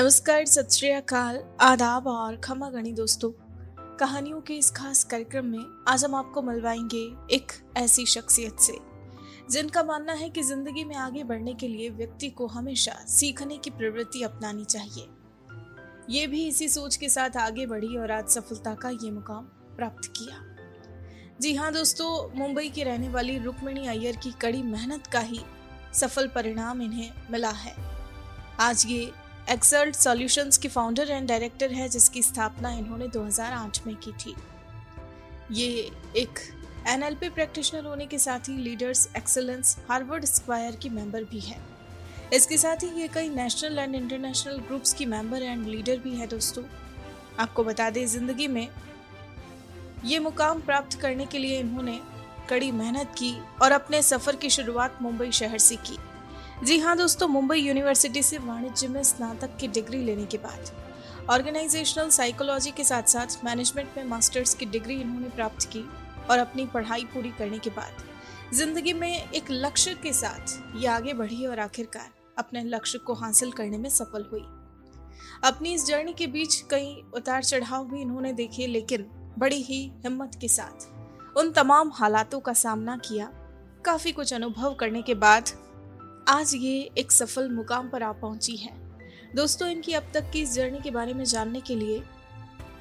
नमस्कार, सत आदाब और खमा गणी दोस्तों। कहानियों के इस खास कार्यक्रम में आज हम आपको मिलवाएँगे एक ऐसी शख्सियत से, जिनका मानना है कि ज़िंदगी में आगे बढ़ने के लिए व्यक्ति को हमेशा सीखने की प्रवृत्ति अपनानी चाहिए। ये भी इसी सोच के साथ आगे बढ़ी और आज सफलता का ये मुकाम प्राप्त किया। जी हाँ दोस्तों, मुंबई की रहने वाली रुक्मिणी अय्यर की कड़ी मेहनत का ही सफल परिणाम इन्हें मिला है। आज ये एक्सल्ट सॉल्यूशंस की फाउंडर एंड डायरेक्टर है, जिसकी स्थापना इन्होंने 2008 में की थी। ये एक एनएलपी प्रैक्टिशनर होने के साथ ही लीडर्स एक्सेलेंस हार्वर्ड स्क्वायर की मेंबर भी है। इसके साथ ही ये कई नेशनल एंड इंटरनेशनल ग्रुप्स की मेंबर एंड लीडर भी है दोस्तों। आपको बता दें, ज़िंदगी में ये मुकाम प्राप्त करने के लिए इन्होंने कड़ी मेहनत की और अपने सफ़र की शुरुआत मुंबई शहर से की। जी हाँ दोस्तों, मुंबई यूनिवर्सिटी से वाणिज्य में स्नातक की डिग्री लेने के बाद। ऑर्गेनाइजेशनल साइकोलॉजी के साथ साथ मैनेजमेंट में मास्टर्स की डिग्री इन्होंने प्राप्त की और अपनी पढ़ाई पूरी करने के बाद ज़िंदगी में एक लक्ष्य के साथ ये आगे बढ़ी और आखिरकार अपने लक्ष्य को हासिल करने में सफल हुई। अपनी इस जर्नी के बीच कई उतार चढ़ाव भी इन्होंने देखे, लेकिन बड़ी ही हिम्मत के साथ उन तमाम हालातों का सामना किया। काफ़ी कुछ अनुभव करने के बाद आज ये एक सफल मुकाम पर आ पहुँची है दोस्तों इनकी अब तक की इस जर्नी के बारे में जानने के लिए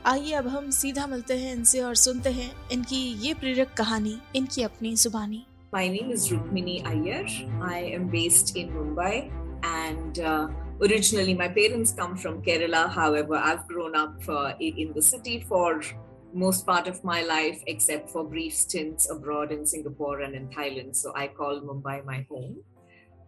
आइए अब हम सीधा मिलते हैं इनसे और सुनते हैं इनकी ये प्रेरक कहानी इनकी अपनी जुबानी My name is Rukmini Iyer. I am based in Mumbai and uh, originally my parents come from Kerala. However, I've grown up uh, in the city for most part of my life except for brief stints abroad in Singapore and in Thailand. So I call Mumbai my home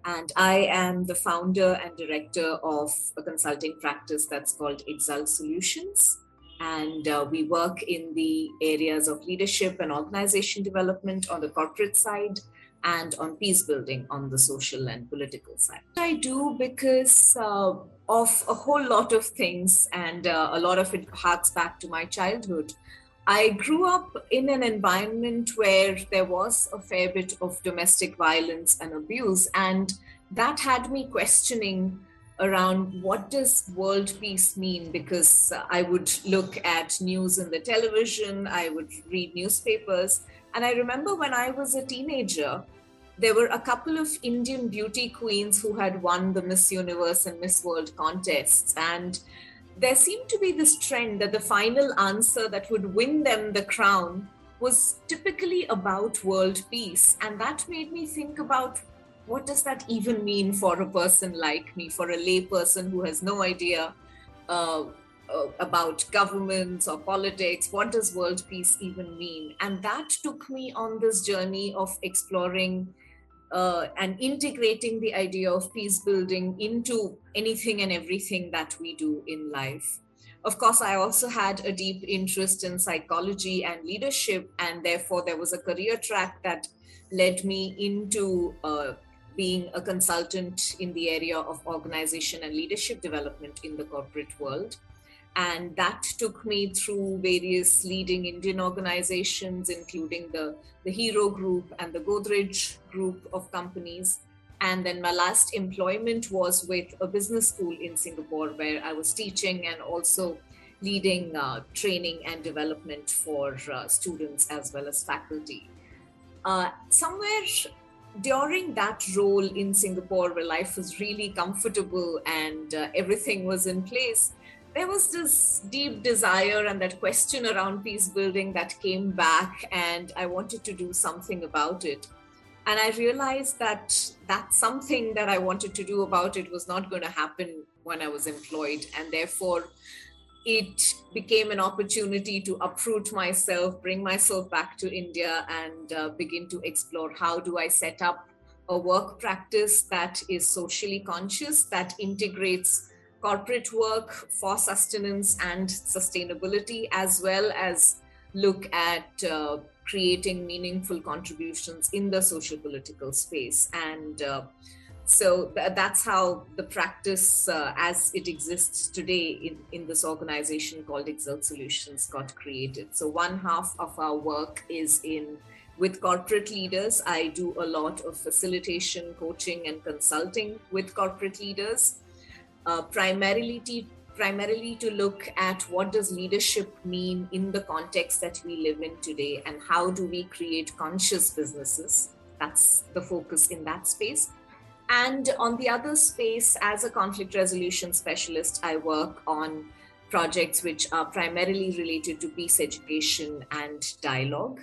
and I am the founder and director of a consulting practice that's called Exalt Solutions. And uh, we work in the areas of leadership and organization development on the corporate side and on peace building on the social and political side. I do because uh, of a whole lot of things, and uh, a lot of it harks back to my childhood. I grew up in an environment where there was a fair bit of domestic violence and abuse, and that had me questioning around what does world peace mean? Because i would look at news in the television i would read newspapers and i remember when i was a teenager there were a couple of indian beauty queens who had won the miss universe and miss world contests and there seemed to be this trend that the final answer that would win them the crown was typically about world peace. And that made me think about what does that even mean for a person like me, for a lay person who has no idea uh, uh, about governments or politics? What does world peace even mean? And that took me on this journey of exploring uh, and integrating the idea of peace building into anything and everything that we do in life. Of course, I also had a deep interest in psychology and leadership, and therefore, there was a career track that led me into uh, being a consultant in the area of organization and leadership development in the corporate world. And that took me through various leading Indian organizations, including the, the Hero Group and the Godrej Group of companies. And then my last employment was with a business school in Singapore, where I was teaching and also leading uh, training and development for uh, students as well as faculty. Uh, somewhere during that role in Singapore, where life was really comfortable and uh, everything was in place, there was this deep desire and that question around peace building that came back and i wanted to do something about it. And i realized that that something that i wanted to do about it was not going to happen when i was employed and therefore it became an opportunity to uproot myself bring myself back to india and uh, begin to explore how do i set up a work practice that is socially conscious that integrates corporate work for sustenance and sustainability, as well as look at uh, creating meaningful contributions in the social political space. And uh, so th- that's how the practice uh, as it exists today in, in this organization called Exalt Solutions got created. So one half of our work is in with corporate leaders. I do a lot of facilitation, coaching, and consulting with corporate leaders uh, primarily to, primarily to look at what does leadership mean in the context that we live in today and how do we create conscious businesses. That's the focus in that space. And on the other space as a conflict resolution specialist i work on projects which are primarily related to peace education and dialogue.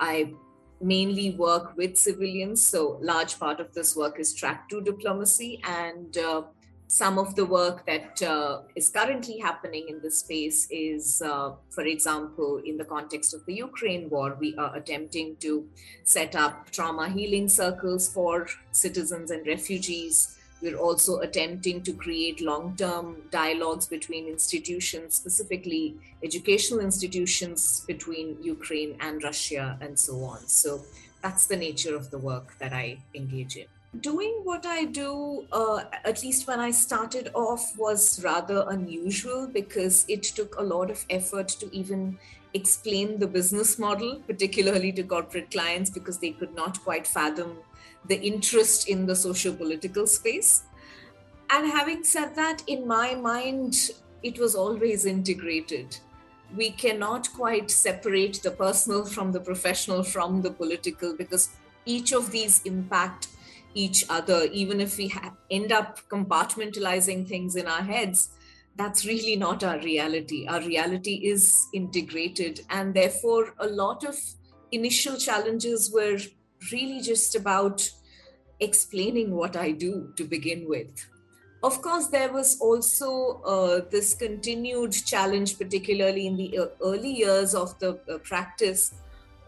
I mainly work with civilians so large part of this work is track two diplomacy. And uh, some of the work that uh, is currently happening in this space is, uh, for example, in the context of the Ukraine war, we are attempting to set up trauma healing circles for citizens and refugees. We're also attempting to create long term dialogues between institutions, specifically educational institutions between Ukraine and Russia, and so on. So that's the nature of the work that I engage in doing what I do, uh, at least when I started off, was rather unusual because it took a lot of effort to even explain the business model, particularly to corporate clients, because they could not quite fathom the interest in the socio political space. And having said that, in my mind, it was always integrated. We cannot quite separate the personal from the professional from the political because each of these impact each other, even if we ha- end up compartmentalizing things in our heads, that's really not our reality. Our reality is integrated. And therefore, a lot of initial challenges were really just about explaining what I do to begin with. Of course, there was also uh, this continued challenge, particularly in the early years of the uh, practice,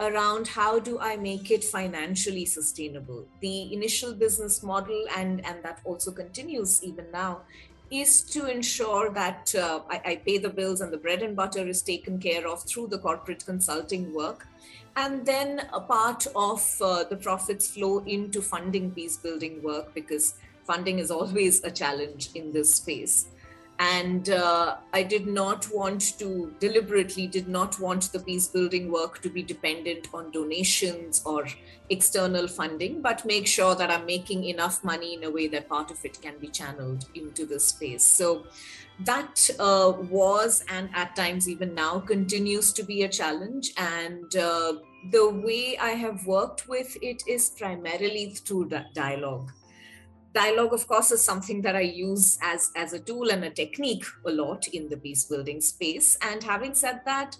around how do I make it financially sustainable. The initial business model, and, and that also continues even now, is to ensure that uh, I, I, pay the bills and the bread and butter is taken care of through the corporate consulting work. And then a part of uh, the profits flow into funding peace building work because funding is always a challenge in this space and uh, i did not want to deliberately did not want the peace building work to be dependent on donations or external funding but make sure that i'm making enough money in a way that part of it can be channeled into the space. So that uh, was and at times even now continues to be a challenge. And uh, the way i have worked with it is primarily through dialogue dialogue of course is something that i use as as a tool and a technique a lot in the peace building space. And having said that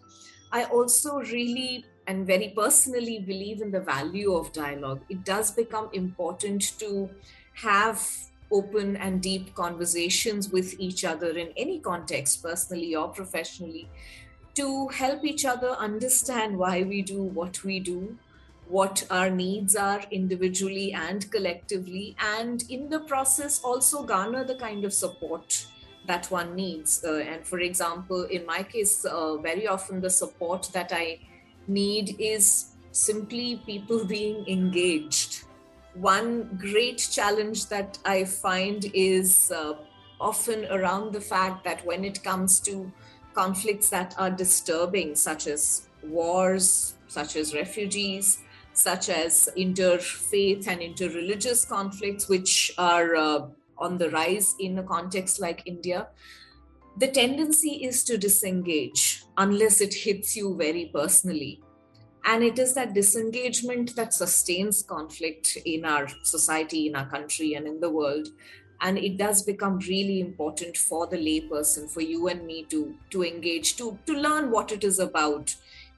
i also really and very personally believe in the value of dialogue. It does become important to have open and deep conversations with each other in any context personally or professionally to help each other understand why we do what we do what our needs are individually and collectively, and in the process, also garner the kind of support that one needs. Uh, and for example, in my case, uh, very often the support that I need is simply people being engaged. One great challenge that I find is uh, often around the fact that when it comes to conflicts that are disturbing, such as wars, such as refugees, such as interfaith and interreligious conflicts, which are uh, on the rise in a context like India, the tendency is to disengage unless it hits you very personally. And it is that disengagement that sustains conflict in our society, in our country, and in the world. And it does become really important for the layperson, for you and me to, to engage, to, to learn what it is about,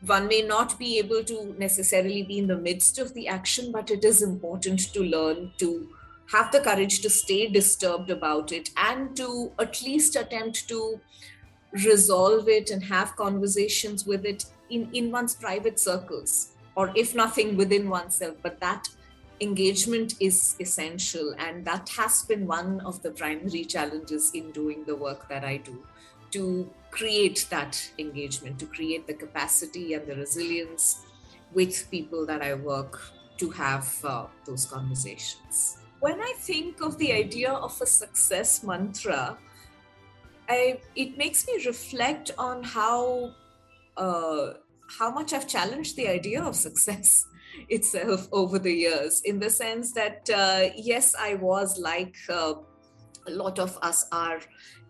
one may not be able to necessarily be in the midst of the action, but it is important to learn to have the courage to stay disturbed about it and to at least attempt to resolve it and have conversations with it in, in one's private circles, or if nothing within oneself. But that engagement is essential, and that has been one of the primary challenges in doing the work that I do to create that engagement, to create the capacity and the resilience with people that I work to have uh, those conversations. When I think of the idea of a success mantra, I, it makes me reflect on how uh, how much I've challenged the idea of success itself over the years. In the sense that uh, yes, I was like uh, a lot of us are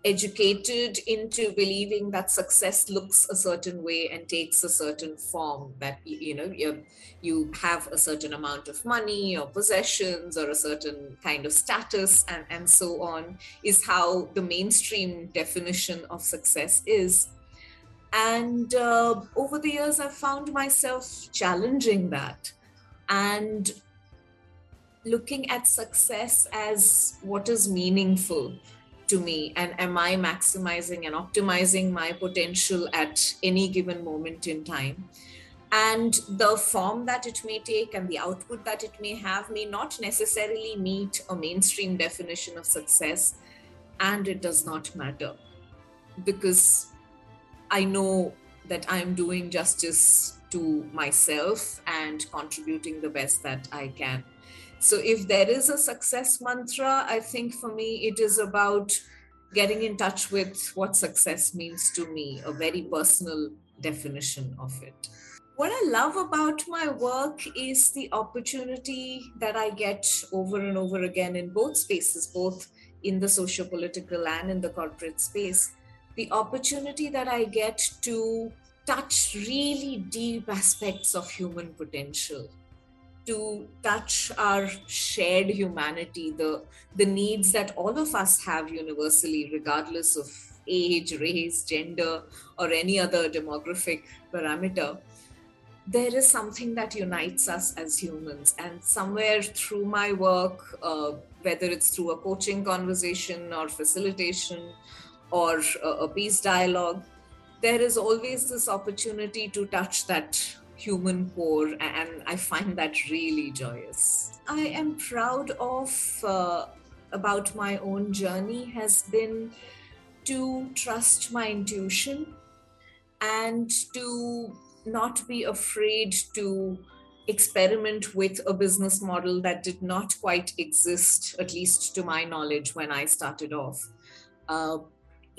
educated into believing that success looks a certain way and takes a certain form that you know you, you have a certain amount of money or possessions or a certain kind of status and, and so on is how the mainstream definition of success is. And uh, over the years i've found myself challenging that and looking at success as what is meaningful to me and am i maximizing and optimizing my potential at any given moment in time? And the form that it may take and the output that it may have may not necessarily meet a mainstream definition of success and it does not matter. Because i know that i'm doing justice to myself and contributing the best that i can so, if there is a success mantra, I think for me it is about getting in touch with what success means to me, a very personal definition of it. What I love about my work is the opportunity that I get over and over again in both spaces, both in the socio political and in the corporate space. The opportunity that I get to touch really deep aspects of human potential to touch our shared humanity, the, the needs that all of us have universally, regardless of age, race, gender, or any other demographic parameter, there is something that unites us as humans. And somewhere through my work, uh, whether it's through a coaching conversation or facilitation or a, a peace dialogue, there is always this opportunity to touch that human core, and I find that really joyous. I am proud of uh, about my own journey has been to trust my intuition and to not be afraid to experiment with a business model that did not quite exist, at least to my knowledge, when I started off. Uh,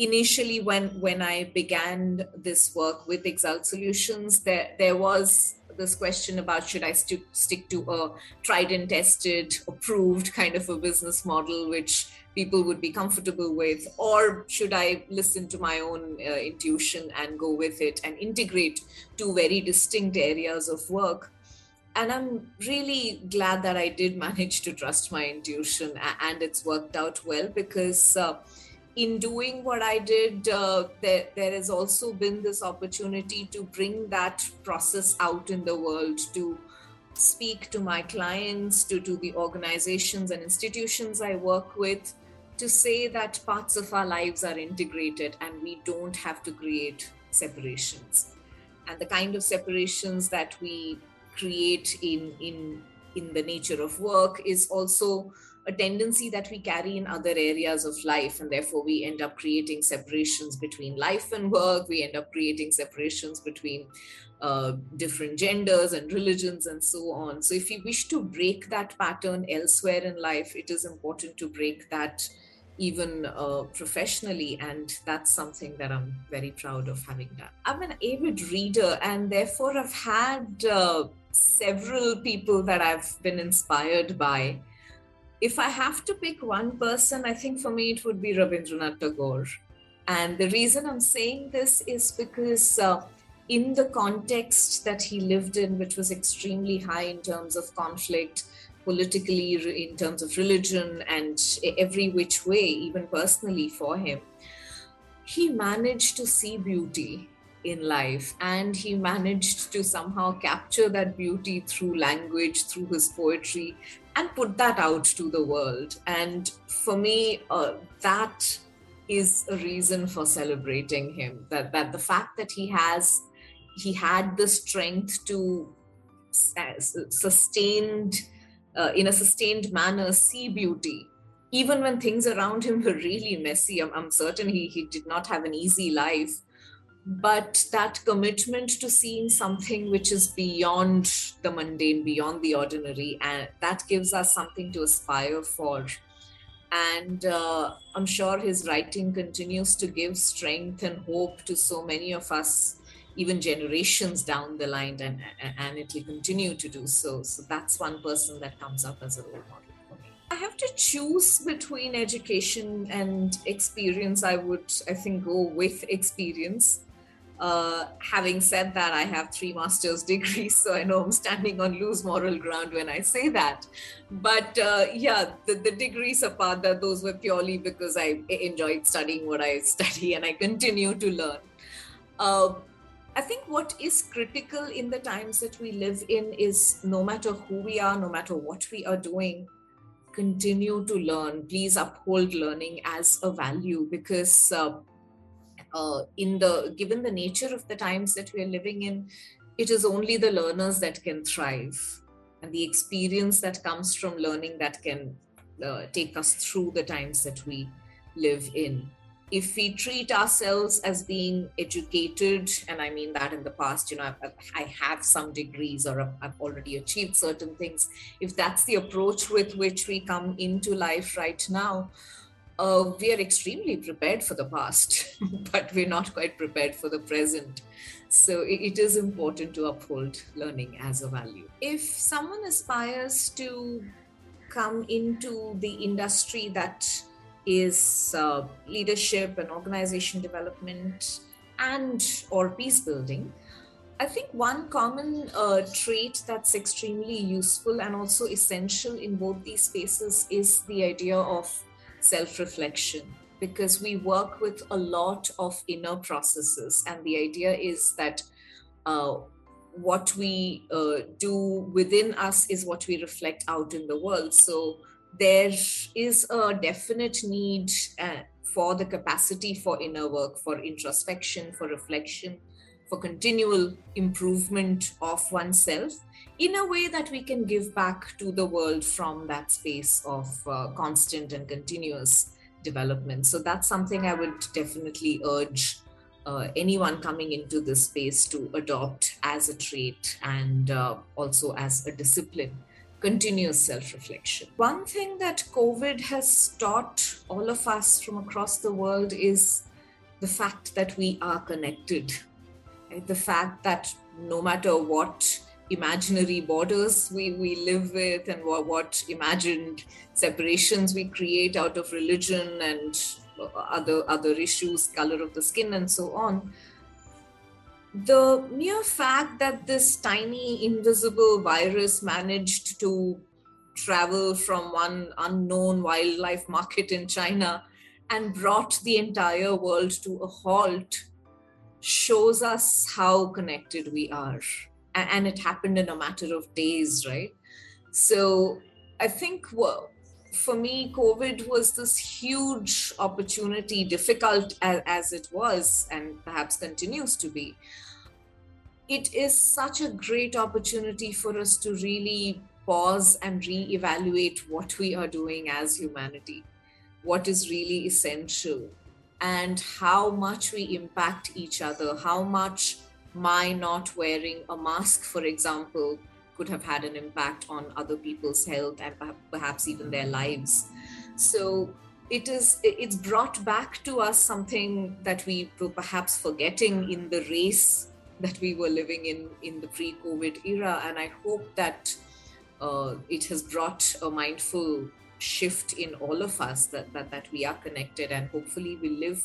initially when when i began this work with exalt solutions there there was this question about should i st- stick to a tried and tested approved kind of a business model which people would be comfortable with or should i listen to my own uh, intuition and go with it and integrate two very distinct areas of work? And i'm really glad that i did manage to trust my intuition and it's worked out well because uh, in doing what I did, uh, there, there has also been this opportunity to bring that process out in the world, to speak to my clients, to, to the organizations and institutions I work with, to say that parts of our lives are integrated and we don't have to create separations. And the kind of separations that we create in, in, in the nature of work is also a tendency that we carry in other areas of life and therefore we end up creating separations between life and work. We end up creating separations between uh, different genders and religions and so on. So if we wish to break that pattern elsewhere in life it is important to break that even uh, professionally and that's something that i'm very proud of having done. I'm an avid reader and therefore i've had uh, several people that i've been inspired by if I have to pick one person, I think for me it would be Rabindranath Tagore. And the reason I'm saying this is because uh, in the context that he lived in, which was extremely high in terms of conflict, politically, in terms of religion, and every which way, even personally for him, he managed to see beauty in life and he managed to somehow capture that beauty through language through his poetry and put that out to the world. And for me, uh, that is a reason for celebrating him. That that the fact that he has he had the strength to sustained uh, in a sustained manner see beauty even when things around him were really messy i'm, I'm certain he, he did not have an easy life but that commitment to seeing something which is beyond the mundane, beyond the ordinary, and that gives us something to aspire for. And uh, I'm sure his writing continues to give strength and hope to so many of us, even generations down the line, and, and it will continue to do so. So that's one person that comes up as a role model for me. I have to choose between education and experience. I would, I think, go with experience. Uh, having said that, I have three master's degrees, so I know I'm standing on loose moral ground when I say that. But uh, yeah, the, the degrees apart, that those were purely because I enjoyed studying what I study and I continue to learn. Uh, I think what is critical in the times that we live in is no matter who we are, no matter what we are doing, continue to learn. Please uphold learning as a value because uh, in the given the nature of the times that we are living in, it is only the learners that can thrive, and the experience that comes from learning that can uh, take us through the times that we live in if we treat ourselves as being educated, and I mean that in the past, you know, I've, I have some degrees or I've already achieved certain things. If that's the approach with which we come into life right now, uh, we are extremely prepared for the past, but we're not quite prepared for the present. So it, is important to uphold learning as a value. If someone aspires to come into the industry that is uh, leadership and organization development and or peace building i think one common uh, trait that's extremely useful and also essential in both these spaces is the idea of self-reflection because we work with a lot of inner processes. And the idea is that uh, what we uh, do within us is what we reflect out in the world. So there is a definite need uh, for the capacity for inner work, for introspection, for reflection, for continual improvement of oneself in a way that we can give back to the world from that space of uh, constant and continuous development. So that's something I would definitely urge uh, anyone coming into this space to adopt as a trait and uh, also as a discipline continuous self reflection. One thing that COVID has taught all of us from across the world is the fact that we are connected. The fact that no matter what imaginary borders we, we live with and what, what imagined separations we create out of religion and other other issues color of the skin and so on the mere fact that this tiny invisible virus managed to travel from one unknown wildlife market in China and brought the entire world to a halt shows us how connected we are. And it happened in a matter of days, right? So I think well, for me, COVID was this huge opportunity, difficult as, as it was, and perhaps continues to be. It is such a great opportunity for us to really pause and re-evaluate what we are doing as humanity, what is really essential, and how much we impact each other, how much my not wearing a mask, for example, could have had an impact on other people's health and perhaps even their lives. So it is it's brought back to us something that we were perhaps forgetting in the race that we were living in in the pre-COVID era, and I hope that uh, it has brought a mindful shift in all of us that, that that we are connected and hopefully we live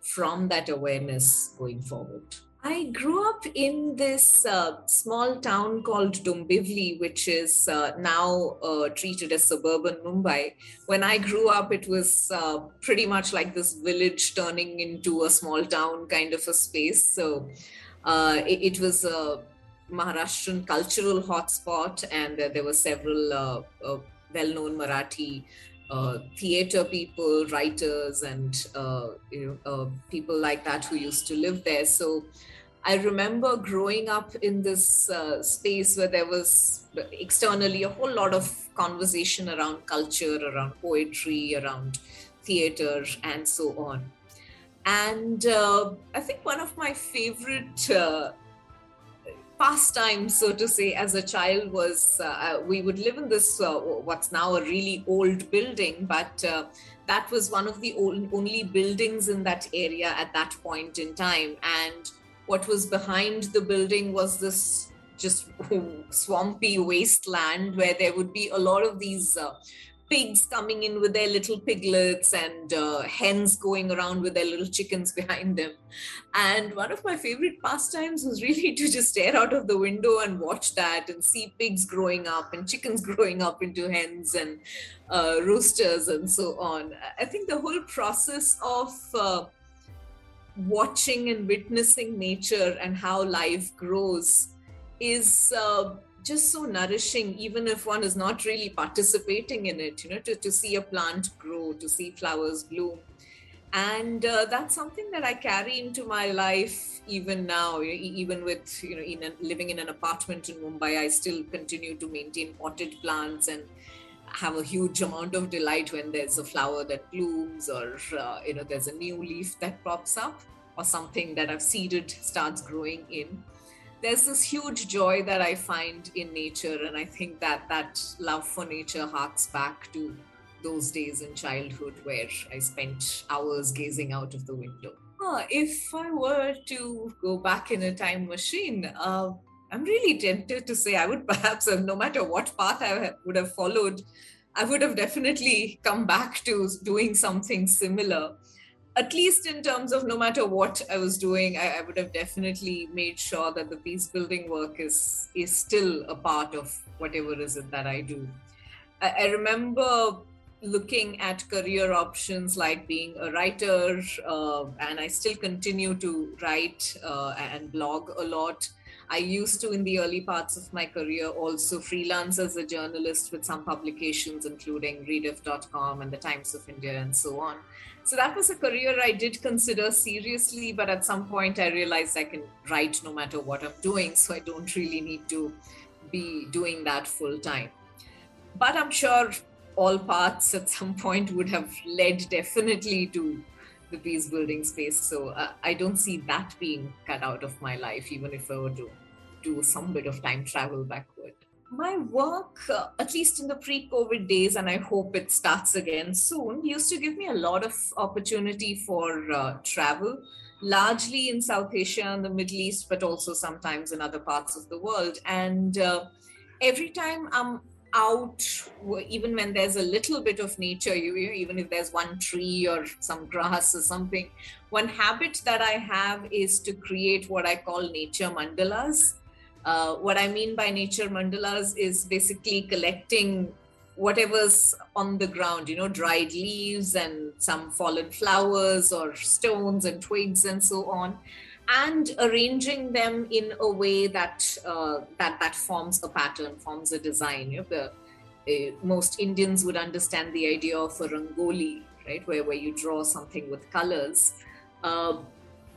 from that awareness going forward. I grew up in this uh, small town called Dombivli, which is uh, now uh, treated as suburban Mumbai. When I grew up, it was uh, pretty much like this village turning into a small town kind of a space. So uh, it, it, was a Maharashtrian cultural hotspot, and there were several uh, well-known Marathi uh, theater people, writers, and uh, you know, uh, people like that who used to live there. So I remember growing up in this uh, space where there was externally a whole lot of conversation around culture, around poetry, around theater, and so on. And uh, I think one of my favorite uh, pastimes, so to say, as a child was uh, we would live in this, uh, what's now a really old building, but uh, that was one of the old, only buildings in that area at that point in time. And what was behind the building was this just swampy wasteland where there would be a lot of these uh, pigs coming in with their little piglets and uh, hens going around with their little chickens behind them. And one of my favorite pastimes was really to just stare out of the window and watch that and see pigs growing up and chickens growing up into hens and uh, roosters and so on. I think the whole process of uh, watching and witnessing nature and how life grows is uh, just so nourishing even if one is not really participating in it you know to, to see a plant grow to see flowers bloom. And uh, that's something that i carry into my life even now. Even with you know in a, living in an apartment in mumbai i still continue to maintain potted plants and have a huge amount of delight when there's a flower that blooms or uh, you know there's a new leaf that pops up or something that i've seeded starts growing in there's this huge joy that I find in nature, and I think that that love for nature harks back to those days in childhood where I spent hours gazing out of the window. Uh, if I were to go back in a time machine, uh, I'm really tempted to say I would perhaps have, no matter what path I would have followed, I would have definitely come back to doing something similar at least in terms of no matter what I was doing, I, I, would have definitely made sure that the peace building work is is still a part of whatever is it that I do. I, I remember looking at career options like being a writer, uh, and I still continue to write uh, and blog a lot. I used to, in the early parts of my career, also freelance as a journalist with some publications, including Rediff.com and the Times of India, and so on. So that was a career I did consider seriously, but at some point I realized I can write no matter what I'm doing, so I don't really need to be doing that full time. But I'm sure all paths at some point would have led definitely to the peace building space. So uh, I don't see that being cut out of my life, even if I were to do some bit of time travel backward my work, uh, at least in the pre COVID days, and I hope it starts again soon, used to give me a lot of opportunity for uh, travel, largely in South Asia and the Middle East, but also sometimes in other parts of the world. And uh, every time I'm out, even when there's a little bit of nature, you, even if there's one tree or some grass or something, one habit that I have is to create what I call nature mandalas uh, what I mean by nature mandalas is basically collecting whatever's on the ground, you know, dried leaves and some fallen flowers or stones and twigs and so on, and arranging them in a way that uh, that that forms a pattern, forms a design. You know, the uh, most Indians would understand the idea of a rangoli, right, where where you draw something with colors. Uh,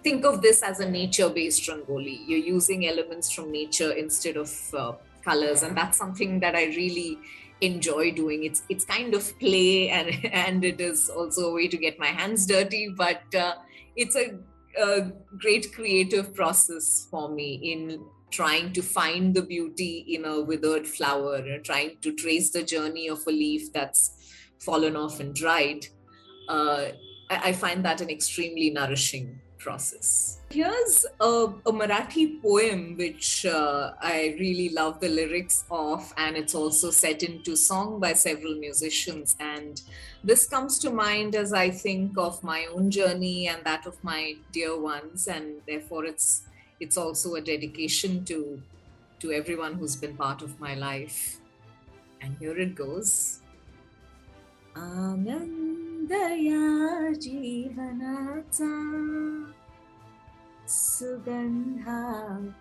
think of this as a nature based rangoli. You're using elements from nature instead of uh, colors, and that's something that I really enjoy doing. It's it's kind of play, and and it is also a way to get my hands dirty, but uh, it's a, a great creative process for me in trying to find the beauty in a withered flower, and trying to trace the journey of a leaf that's fallen off and dried. Uh, I, I find that an extremely nourishing process. Here's a, a Marathi poem which uh, I really love the lyrics of, and it's also set into song by several musicians. And this comes to mind as I think of my own journey and that of my dear ones, and therefore it's it's also a dedication to to everyone who's been part of my life. And here it goes. आनन्दया जीवनाचा सुगन्धा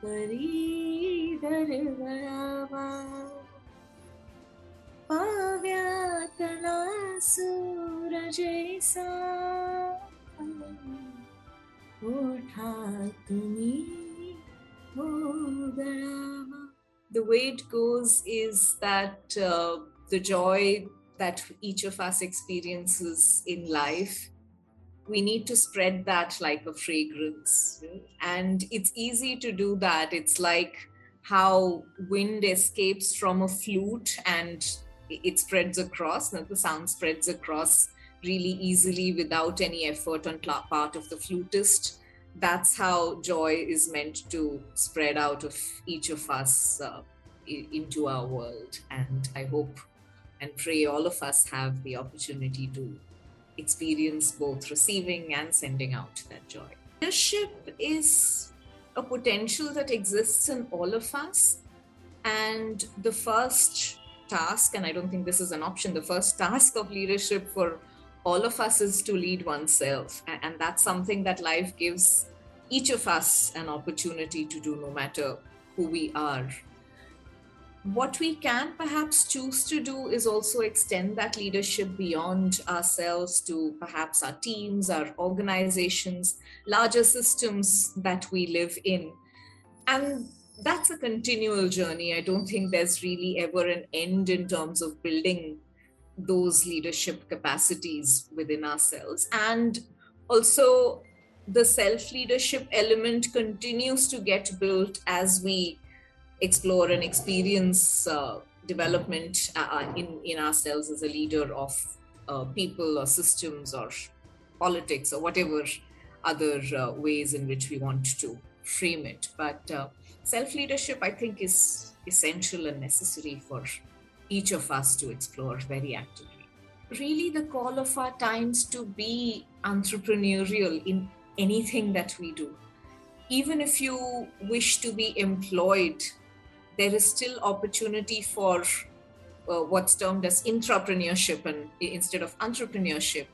परी दरवळावा पाव्यातला सूरजैसा ओठातुनी उदळावा The way it goes is that uh, the joy that each of us experiences in life we need to spread that like a fragrance and it's easy to do that. It's like how wind escapes from a flute and it spreads across. The sound spreads across really easily without any effort on part of the flutist. That's how joy is meant to spread out of each of us uh, into our world. And i hope and pray all of us have the opportunity to experience both receiving and sending out that joy. Leadership is a potential that exists in all of us. And the first task, and I don't think this is an option, the first task of leadership for all of us is to lead oneself. And that's something that life gives each of us an opportunity to do no matter who we are what we can perhaps choose to do is also extend that leadership beyond ourselves to perhaps our teams, our organizations, larger systems that we live in. And that's a continual journey. I don't think there's really ever an end in terms of building those leadership capacities within ourselves. And also, the self leadership element continues to get built as we explore and experience uh, development uh, uh, in, in ourselves as a leader of uh, people or systems or politics or whatever other uh, ways in which we want to frame it. But uh, self leadership, I think, is essential and necessary for each of us to explore very actively. Really, the call of our times to be entrepreneurial in anything that we do. Even if you wish to be employed there is still opportunity for uh, what's termed as intrapreneurship and instead of entrepreneurship.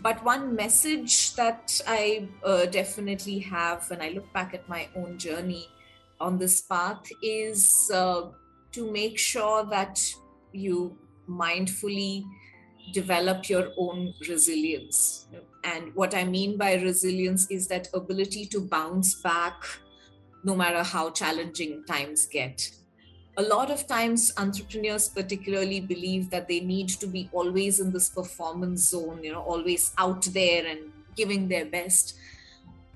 But one message that i uh, definitely have when i look back at my own journey on this path is uh, to make sure that you mindfully develop your own resilience. And what i mean by resilience is that ability to bounce back no matter how challenging times get. A lot of times, entrepreneurs particularly believe that they need to be always in this performance zone, you know, always out there and giving their best.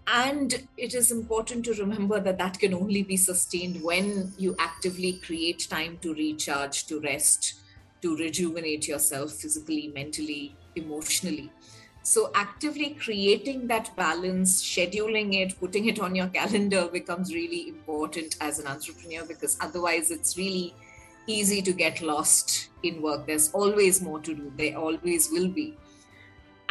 And it is important to remember that that can only be sustained when you actively create time to recharge, to rest, to rejuvenate yourself physically, mentally, emotionally. So, actively creating that balance, scheduling it, putting it on your calendar becomes really important as an entrepreneur because otherwise it's really easy to get lost in work. There's always more to do, there always will be.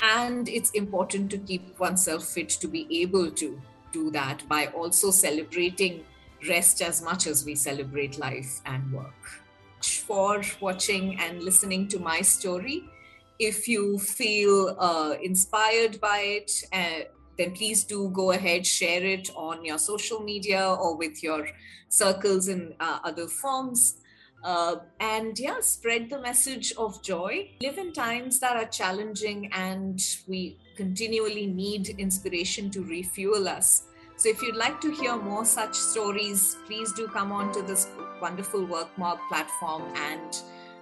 And it's important to keep oneself fit to be able to do that by also celebrating rest as much as we celebrate life and work. For watching and listening to my story if you feel uh, inspired by it, uh, then please do go ahead, share it on your social media or with your circles in uh, other forms. Uh, and yeah, spread the message of joy. Live in times that are challenging and we continually need inspiration to refuel us. So, if you'd like to hear more such stories, please do come on to this wonderful WorkMob platform and